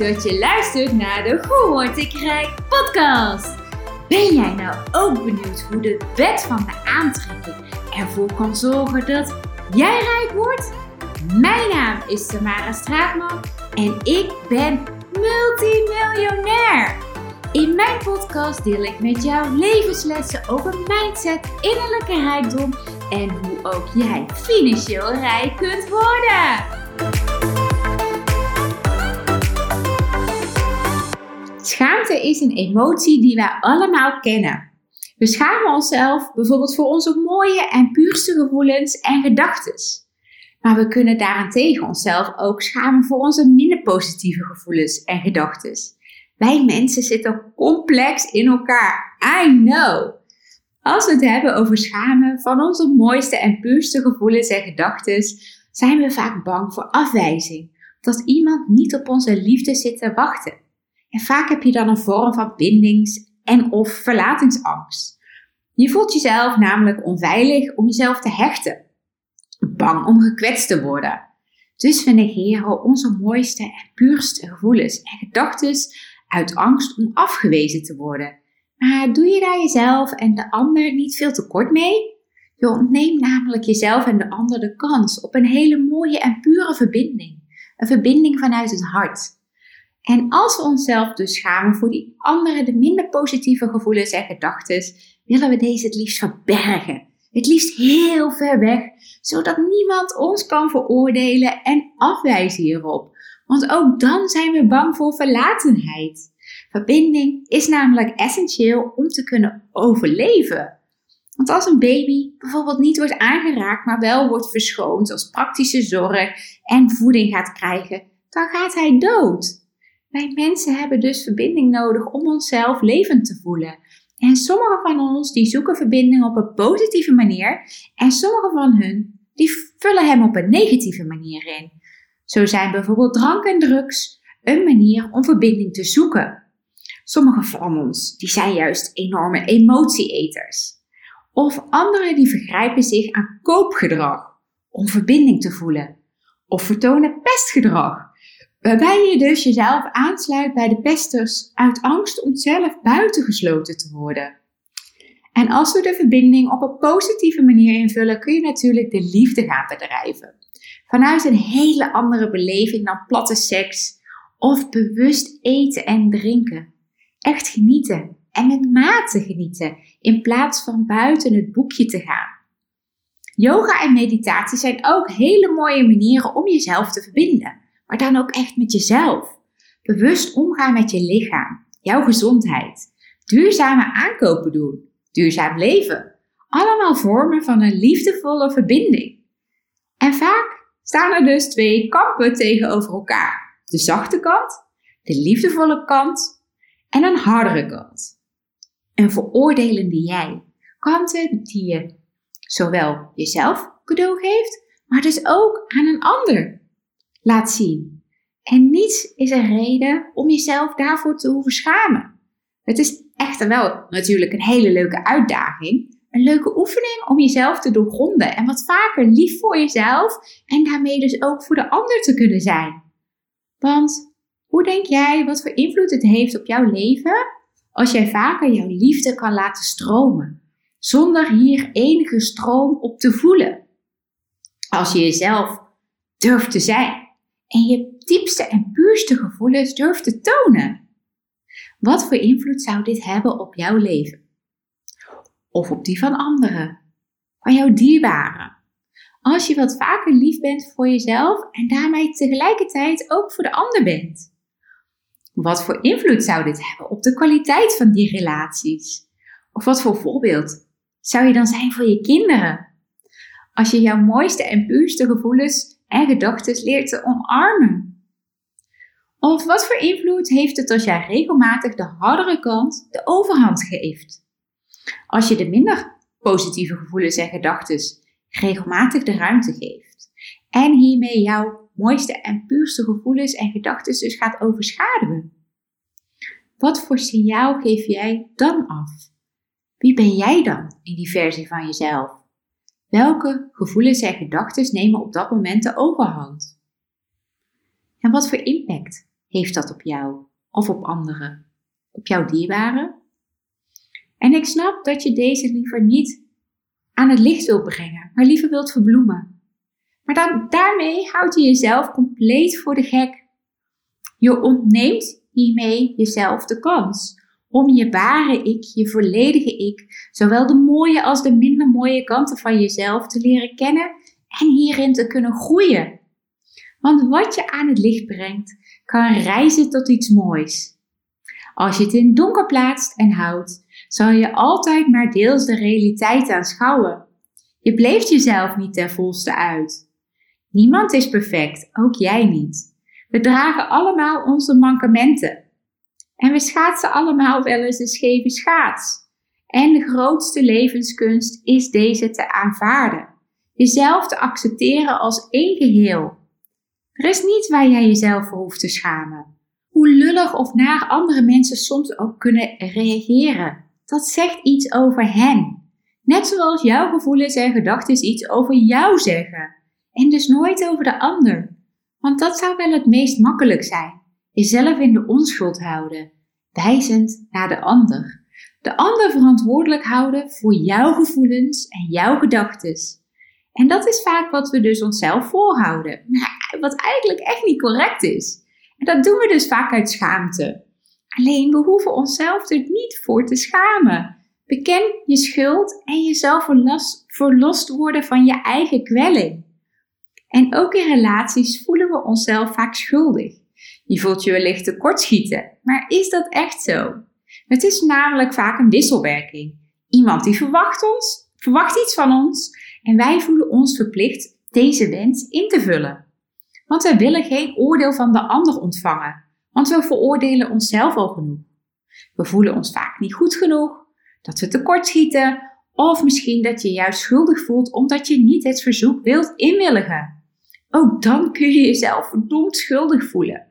dat je luistert naar de Hoe Word ik Rijk podcast. Ben jij nou ook benieuwd hoe de wet van de aantrekking ervoor kan zorgen dat jij rijk wordt? Mijn naam is Tamara Straatman en ik ben multimiljonair. In mijn podcast deel ik met jou levenslessen over mindset, innerlijke rijkdom en hoe ook jij financieel rijk kunt worden. Schaamte is een emotie die wij allemaal kennen. We schamen onszelf bijvoorbeeld voor onze mooie en puurste gevoelens en gedachten. Maar we kunnen daarentegen onszelf ook schamen voor onze minder positieve gevoelens en gedachten. Wij mensen zitten complex in elkaar. I know. Als we het hebben over schamen van onze mooiste en puurste gevoelens en gedachten, zijn we vaak bang voor afwijzing. Dat iemand niet op onze liefde zit te wachten. En vaak heb je dan een vorm van bindings- en of verlatingsangst. Je voelt jezelf namelijk onveilig om jezelf te hechten. Bang om gekwetst te worden. Dus we negeren onze mooiste en puurste gevoelens en gedachten uit angst om afgewezen te worden. Maar doe je daar jezelf en de ander niet veel tekort mee? Je ontneemt namelijk jezelf en de ander de kans op een hele mooie en pure verbinding. Een verbinding vanuit het hart. En als we onszelf dus schamen voor die andere, de minder positieve gevoelens en gedachten, willen we deze het liefst verbergen. Het liefst heel ver weg, zodat niemand ons kan veroordelen en afwijzen hierop. Want ook dan zijn we bang voor verlatenheid. Verbinding is namelijk essentieel om te kunnen overleven. Want als een baby bijvoorbeeld niet wordt aangeraakt, maar wel wordt verschoond als praktische zorg en voeding gaat krijgen, dan gaat hij dood. Wij mensen hebben dus verbinding nodig om onszelf levend te voelen. En sommige van ons die zoeken verbinding op een positieve manier en sommige van hun die vullen hem op een negatieve manier in. Zo zijn bijvoorbeeld drank en drugs een manier om verbinding te zoeken. Sommige van ons die zijn juist enorme emotieeters. Of anderen die vergrijpen zich aan koopgedrag om verbinding te voelen. Of vertonen pestgedrag Waarbij je dus jezelf aansluit bij de pesters uit angst om zelf buitengesloten te worden. En als we de verbinding op een positieve manier invullen, kun je natuurlijk de liefde gaan bedrijven. Vanuit een hele andere beleving dan platte seks of bewust eten en drinken. Echt genieten en met mate genieten in plaats van buiten het boekje te gaan. Yoga en meditatie zijn ook hele mooie manieren om jezelf te verbinden maar dan ook echt met jezelf. Bewust omgaan met je lichaam, jouw gezondheid, duurzame aankopen doen, duurzaam leven. Allemaal vormen van een liefdevolle verbinding. En vaak staan er dus twee kampen tegenover elkaar. De zachte kant, de liefdevolle kant en een hardere kant. Een veroordelende jij. Kanten die je zowel jezelf cadeau geeft, maar dus ook aan een ander laat zien. En niets is een reden om jezelf daarvoor te hoeven schamen. Het is echter wel natuurlijk een hele leuke uitdaging. Een leuke oefening om jezelf te doorgronden en wat vaker lief voor jezelf en daarmee dus ook voor de ander te kunnen zijn. Want hoe denk jij wat voor invloed het heeft op jouw leven als jij vaker jouw liefde kan laten stromen, zonder hier enige stroom op te voelen? Als je jezelf durft te zijn en je diepste en puurste gevoelens durft te tonen. Wat voor invloed zou dit hebben op jouw leven? Of op die van anderen? Van jouw dierbaren? Als je wat vaker lief bent voor jezelf en daarmee tegelijkertijd ook voor de ander bent. Wat voor invloed zou dit hebben op de kwaliteit van die relaties? Of wat voor voorbeeld zou je dan zijn voor je kinderen? Als je jouw mooiste en puurste gevoelens en gedachten leert te omarmen? Of wat voor invloed heeft het als jij regelmatig de hardere kant de overhand geeft? Als je de minder positieve gevoelens en gedachten regelmatig de ruimte geeft en hiermee jouw mooiste en puurste gevoelens en gedachten dus gaat overschaduwen. Wat voor signaal geef jij dan af? Wie ben jij dan in die versie van jezelf? Welke gevoelens en gedachten nemen op dat moment de overhand? En wat voor impact heeft dat op jou of op anderen? Op jouw dierbaren? En ik snap dat je deze liever niet aan het licht wilt brengen, maar liever wilt verbloemen. Maar dan, daarmee houd je jezelf compleet voor de gek. Je ontneemt hiermee jezelf de kans om je ware ik, je volledige ik, zowel de mooie als de minder mooie kanten van jezelf te leren kennen en hierin te kunnen groeien. Want wat je aan het licht brengt, kan reizen tot iets moois. Als je het in donker plaatst en houdt, zal je altijd maar deels de realiteit aanschouwen. Je bleeft jezelf niet ten volste uit. Niemand is perfect, ook jij niet. We dragen allemaal onze mankementen. En we schaatsen allemaal wel eens een scheve schaats. En de grootste levenskunst is deze te aanvaarden. Jezelf te accepteren als één geheel. Er is niets waar jij jezelf voor hoeft te schamen. Hoe lullig of naar andere mensen soms ook kunnen reageren. Dat zegt iets over hen. Net zoals jouw gevoelens en gedachten iets over jou zeggen. En dus nooit over de ander. Want dat zou wel het meest makkelijk zijn. Jezelf in de onschuld houden, wijzend naar de ander. De ander verantwoordelijk houden voor jouw gevoelens en jouw gedachten. En dat is vaak wat we dus onszelf voorhouden, wat eigenlijk echt niet correct is. En dat doen we dus vaak uit schaamte. Alleen we hoeven onszelf er niet voor te schamen. Beken je schuld en jezelf verlost worden van je eigen kwelling. En ook in relaties voelen we onszelf vaak schuldig. Je voelt je wellicht tekortschieten, maar is dat echt zo? Het is namelijk vaak een wisselwerking. Iemand die verwacht ons, verwacht iets van ons en wij voelen ons verplicht deze wens in te vullen. Want wij willen geen oordeel van de ander ontvangen, want we veroordelen onszelf al genoeg. We voelen ons vaak niet goed genoeg, dat we tekortschieten of misschien dat je juist schuldig voelt omdat je niet het verzoek wilt inwilligen. Ook dan kun je jezelf verdomd schuldig voelen.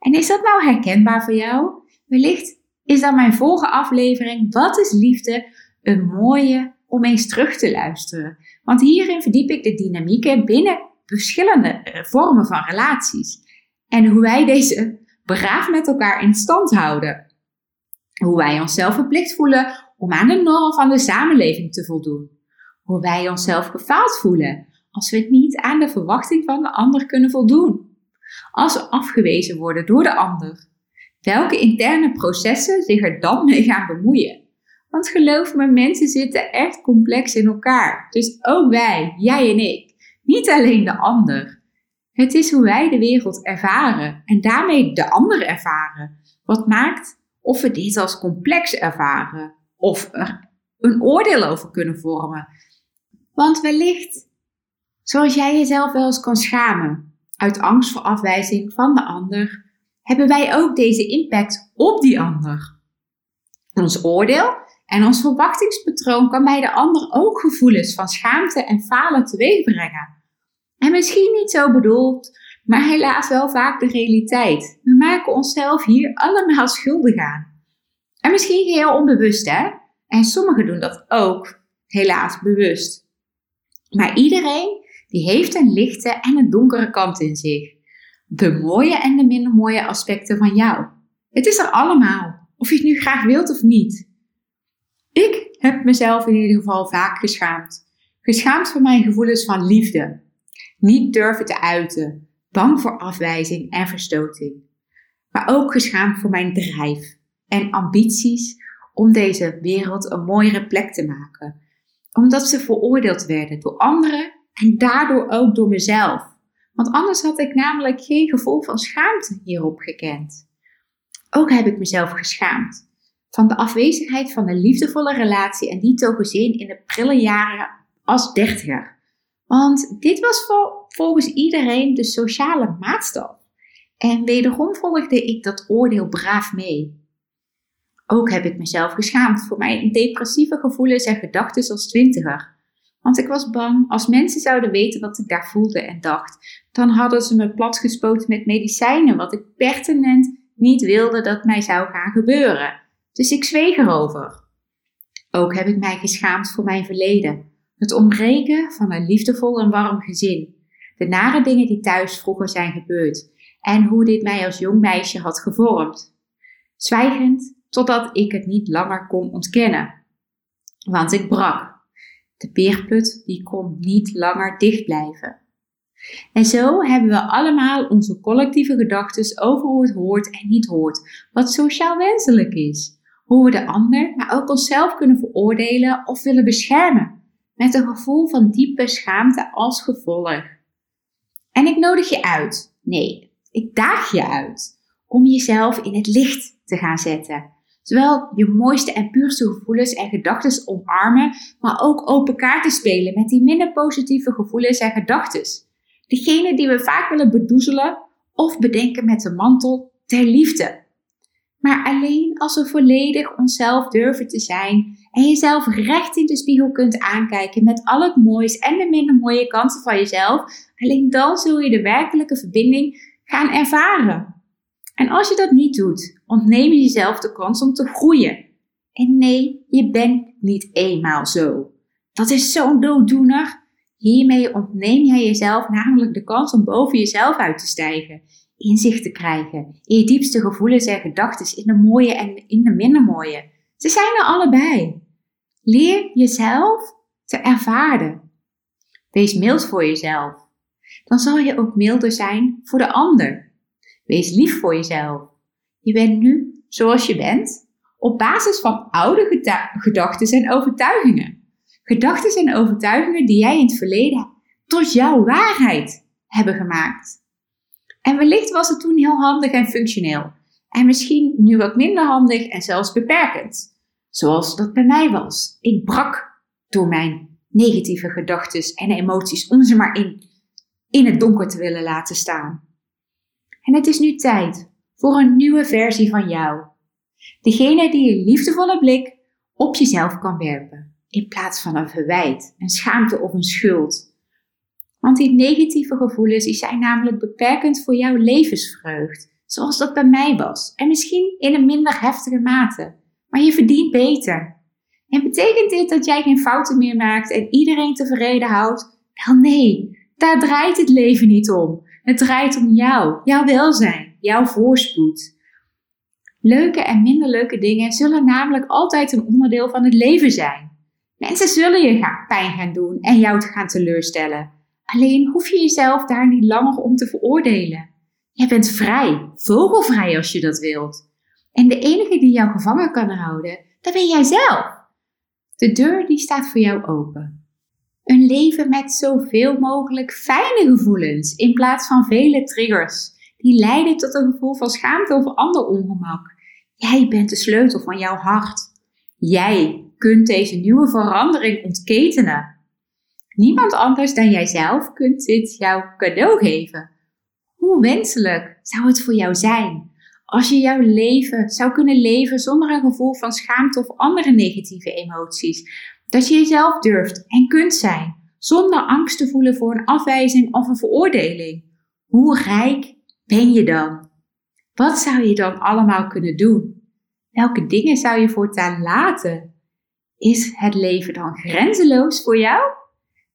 En is dat nou herkenbaar voor jou? Wellicht is dan mijn volgende aflevering Wat is liefde? Een mooie om eens terug te luisteren. Want hierin verdiep ik de dynamieken binnen verschillende eh, vormen van relaties. En hoe wij deze braaf met elkaar in stand houden. Hoe wij onszelf verplicht voelen om aan de norm van de samenleving te voldoen. Hoe wij onszelf gefaald voelen als we niet aan de verwachting van de ander kunnen voldoen als we afgewezen worden door de ander? Welke interne processen zich er dan mee gaan bemoeien? Want geloof me, mensen zitten echt complex in elkaar. Dus ook wij, jij en ik. Niet alleen de ander. Het is hoe wij de wereld ervaren en daarmee de ander ervaren. Wat maakt of we dit als complex ervaren of er een oordeel over kunnen vormen. Want wellicht, zoals jij jezelf wel eens kan schamen uit angst voor afwijzing van de ander, hebben wij ook deze impact op die ander. Ons oordeel en ons verwachtingspatroon kan bij de ander ook gevoelens van schaamte en falen teweegbrengen. En misschien niet zo bedoeld, maar helaas wel vaak de realiteit. We maken onszelf hier allemaal schuldig aan. En misschien geheel onbewust, hè? En sommigen doen dat ook, helaas bewust. Maar iedereen die heeft een lichte en een donkere kant in zich. De mooie en de minder mooie aspecten van jou. Het is er allemaal, of je het nu graag wilt of niet. Ik heb mezelf in ieder geval vaak geschaamd. Geschaamd voor mijn gevoelens van liefde. Niet durven te uiten. Bang voor afwijzing en verstoting. Maar ook geschaamd voor mijn drijf en ambities om deze wereld een mooiere plek te maken. Omdat ze veroordeeld werden door anderen en daardoor ook door mezelf. Want anders had ik namelijk geen gevoel van schaamte hierop gekend. Ook heb ik mezelf geschaamd. Van de afwezigheid van een liefdevolle relatie en die toch gezien in de prille jaren als dertiger. Want dit was volgens iedereen de sociale maatstaf. En wederom volgde ik dat oordeel braaf mee. Ook heb ik mezelf geschaamd voor mijn depressieve gevoelens en gedachten als twintiger. Want ik was bang, als mensen zouden weten wat ik daar voelde en dacht, dan hadden ze me platgespoten met medicijnen, wat ik pertinent niet wilde dat mij zou gaan gebeuren. Dus ik zweeg erover. Ook heb ik mij geschaamd voor mijn verleden. Het ontbreken van een liefdevol en warm gezin. De nare dingen die thuis vroeger zijn gebeurd. en hoe dit mij als jong meisje had gevormd. Zwijgend totdat ik het niet langer kon ontkennen. Want ik brak. De beerput die kon niet langer dicht blijven. En zo hebben we allemaal onze collectieve gedachten over hoe het hoort en niet hoort, wat sociaal wenselijk is. Hoe we de ander, maar ook onszelf kunnen veroordelen of willen beschermen, met een gevoel van diepe schaamte als gevolg. En ik nodig je uit, nee, ik daag je uit, om jezelf in het licht te gaan zetten. Zowel je mooiste en puurste gevoelens en gedachten omarmen, maar ook open kaarten spelen met die minder positieve gevoelens en gedachten. Degene die we vaak willen bedoezelen of bedenken met de mantel ter liefde. Maar alleen als we volledig onszelf durven te zijn en jezelf recht in de spiegel kunt aankijken met al het moois en de minder mooie kanten van jezelf, alleen dan zul je de werkelijke verbinding gaan ervaren. En als je dat niet doet, ontneem je jezelf de kans om te groeien. En nee, je bent niet eenmaal zo. Dat is zo'n dooddoener. Hiermee ontneem jij jezelf namelijk de kans om boven jezelf uit te stijgen, inzicht te krijgen in je diepste gevoelens en gedachten, in de mooie en in de minder mooie. Ze zijn er allebei. Leer jezelf te ervaren. Wees mild voor jezelf. Dan zal je ook milder zijn voor de ander. Wees lief voor jezelf. Je bent nu zoals je bent op basis van oude gedachten en overtuigingen. Gedachten en overtuigingen die jij in het verleden tot jouw waarheid hebben gemaakt. En wellicht was het toen heel handig en functioneel. En misschien nu wat minder handig en zelfs beperkend. Zoals dat bij mij was. Ik brak door mijn negatieve gedachten en emoties om ze maar in, in het donker te willen laten staan. En het is nu tijd voor een nieuwe versie van jou. Degene die een liefdevolle blik op jezelf kan werpen, in plaats van een verwijt, een schaamte of een schuld. Want die negatieve gevoelens die zijn namelijk beperkend voor jouw levensvreugd, zoals dat bij mij was. En misschien in een minder heftige mate. Maar je verdient beter. En betekent dit dat jij geen fouten meer maakt en iedereen tevreden houdt? Wel nee, daar draait het leven niet om. Het draait om jou, jouw welzijn, jouw voorspoed. Leuke en minder leuke dingen zullen namelijk altijd een onderdeel van het leven zijn. Mensen zullen je pijn gaan doen en jou gaan teleurstellen. Alleen hoef je jezelf daar niet langer om te veroordelen. Je bent vrij, vogelvrij als je dat wilt. En de enige die jou gevangen kan houden, dat ben jij zelf. De deur die staat voor jou open. Een leven met zoveel mogelijk fijne gevoelens in plaats van vele triggers die leiden tot een gevoel van schaamte of ander ongemak. Jij bent de sleutel van jouw hart. Jij kunt deze nieuwe verandering ontketenen. Niemand anders dan jijzelf kunt dit jouw cadeau geven. Hoe wenselijk zou het voor jou zijn als je jouw leven zou kunnen leven zonder een gevoel van schaamte of andere negatieve emoties? Dat je jezelf durft en kunt zijn, zonder angst te voelen voor een afwijzing of een veroordeling. Hoe rijk ben je dan? Wat zou je dan allemaal kunnen doen? Welke dingen zou je voortaan laten? Is het leven dan grenzeloos voor jou?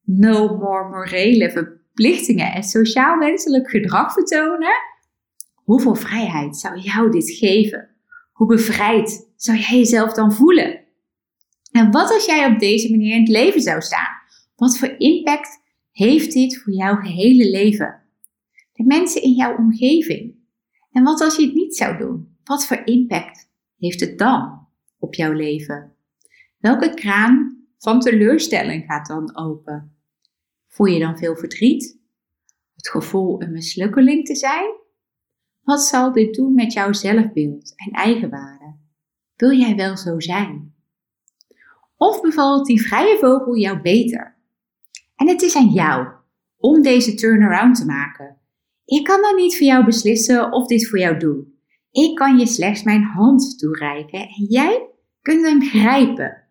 No more morele verplichtingen en sociaal wenselijk gedrag vertonen? Hoeveel vrijheid zou jou dit geven? Hoe bevrijd zou jij jezelf dan voelen? En wat als jij op deze manier in het leven zou staan? Wat voor impact heeft dit voor jouw gehele leven? De mensen in jouw omgeving. En wat als je het niet zou doen? Wat voor impact heeft het dan op jouw leven? Welke kraan van teleurstelling gaat dan open? Voel je dan veel verdriet? Het gevoel een mislukkeling te zijn? Wat zal dit doen met jouw zelfbeeld en eigenwaarde? Wil jij wel zo zijn? Of bevalt die vrije vogel jou beter? En het is aan jou om deze turnaround te maken. Ik kan dan niet voor jou beslissen of dit voor jou doe. Ik kan je slechts mijn hand toereiken en jij kunt hem grijpen.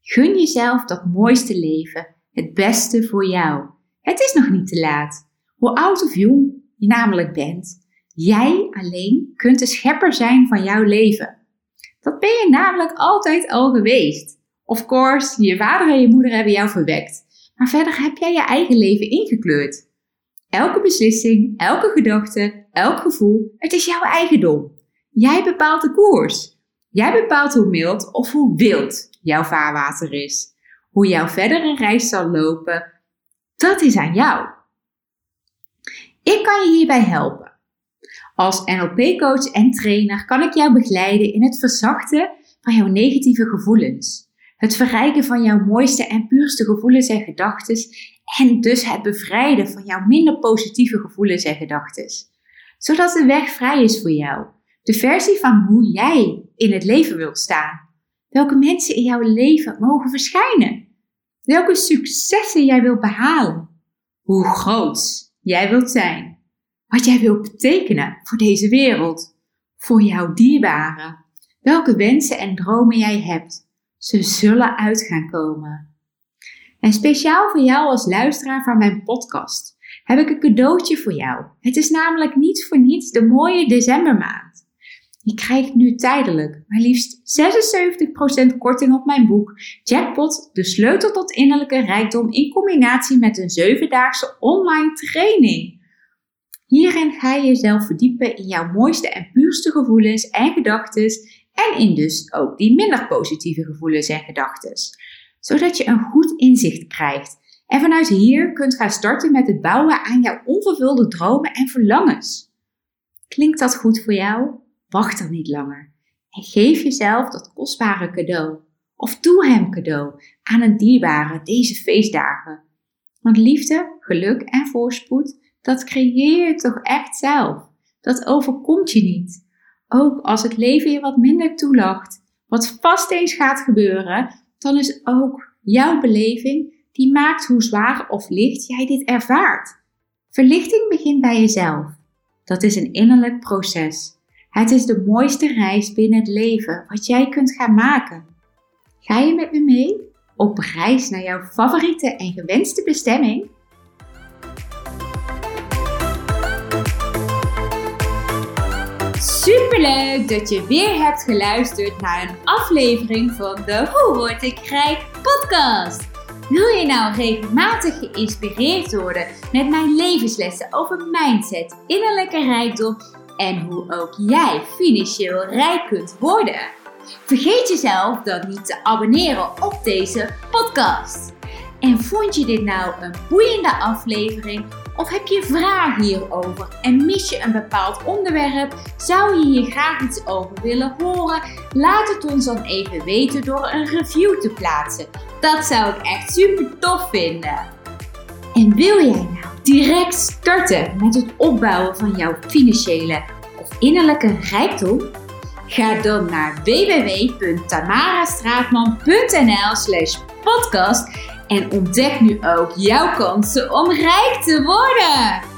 Gun jezelf dat mooiste leven, het beste voor jou. Het is nog niet te laat. Hoe oud of jong je namelijk bent, jij alleen kunt de schepper zijn van jouw leven. Dat ben je namelijk altijd al geweest. Of course, je vader en je moeder hebben jou verwekt. Maar verder heb jij je eigen leven ingekleurd. Elke beslissing, elke gedachte, elk gevoel, het is jouw eigendom. Jij bepaalt de koers. Jij bepaalt hoe mild of hoe wild jouw vaarwater is. Hoe jouw verdere reis zal lopen, dat is aan jou. Ik kan je hierbij helpen. Als NLP-coach en trainer kan ik jou begeleiden in het verzachten van jouw negatieve gevoelens. Het verrijken van jouw mooiste en puurste gevoelens en gedachten en dus het bevrijden van jouw minder positieve gevoelens en gedachten. Zodat de weg vrij is voor jou. De versie van hoe jij in het leven wilt staan. Welke mensen in jouw leven mogen verschijnen. Welke successen jij wilt behalen. Hoe groot jij wilt zijn. Wat jij wilt betekenen voor deze wereld. Voor jouw dierbaren. Welke wensen en dromen jij hebt. Ze zullen uit gaan komen. En speciaal voor jou als luisteraar van mijn podcast heb ik een cadeautje voor jou. Het is namelijk niet voor niets de mooie decembermaand. Je krijgt nu tijdelijk maar liefst 76% korting op mijn boek Jackpot, de sleutel tot innerlijke rijkdom in combinatie met een 7-daagse online training. Hierin ga je jezelf verdiepen in jouw mooiste en puurste gevoelens en gedachten en in dus ook die minder positieve gevoelens en gedachten. Zodat je een goed inzicht krijgt en vanuit hier kunt gaan starten met het bouwen aan jouw onvervulde dromen en verlangens. Klinkt dat goed voor jou? Wacht dan niet langer en geef jezelf dat kostbare cadeau. Of doe hem cadeau aan een dierbare deze feestdagen. Want liefde, geluk en voorspoed, dat creëer je toch echt zelf. Dat overkomt je niet. Ook als het leven je wat minder toelacht, wat vast eens gaat gebeuren, dan is ook jouw beleving die maakt hoe zwaar of licht jij dit ervaart. Verlichting begint bij jezelf. Dat is een innerlijk proces. Het is de mooiste reis binnen het leven wat jij kunt gaan maken. Ga je met me mee op reis naar jouw favoriete en gewenste bestemming? Superleuk dat je weer hebt geluisterd naar een aflevering van de Hoe Word Ik Rijk podcast. Wil je nou regelmatig geïnspireerd worden met mijn levenslessen over mindset, innerlijke rijkdom en hoe ook jij financieel rijk kunt worden? Vergeet jezelf dan niet te abonneren op deze podcast. En vond je dit nou een boeiende aflevering? Of heb je vragen hierover en mis je een bepaald onderwerp? Zou je hier graag iets over willen horen? Laat het ons dan even weten door een review te plaatsen. Dat zou ik echt super tof vinden. En wil jij nou direct starten met het opbouwen van jouw financiële of innerlijke rijkdom? Ga dan naar www.tamarastraatman.nl/slash podcast en ontdek nu ook jouw kansen om rijk te worden.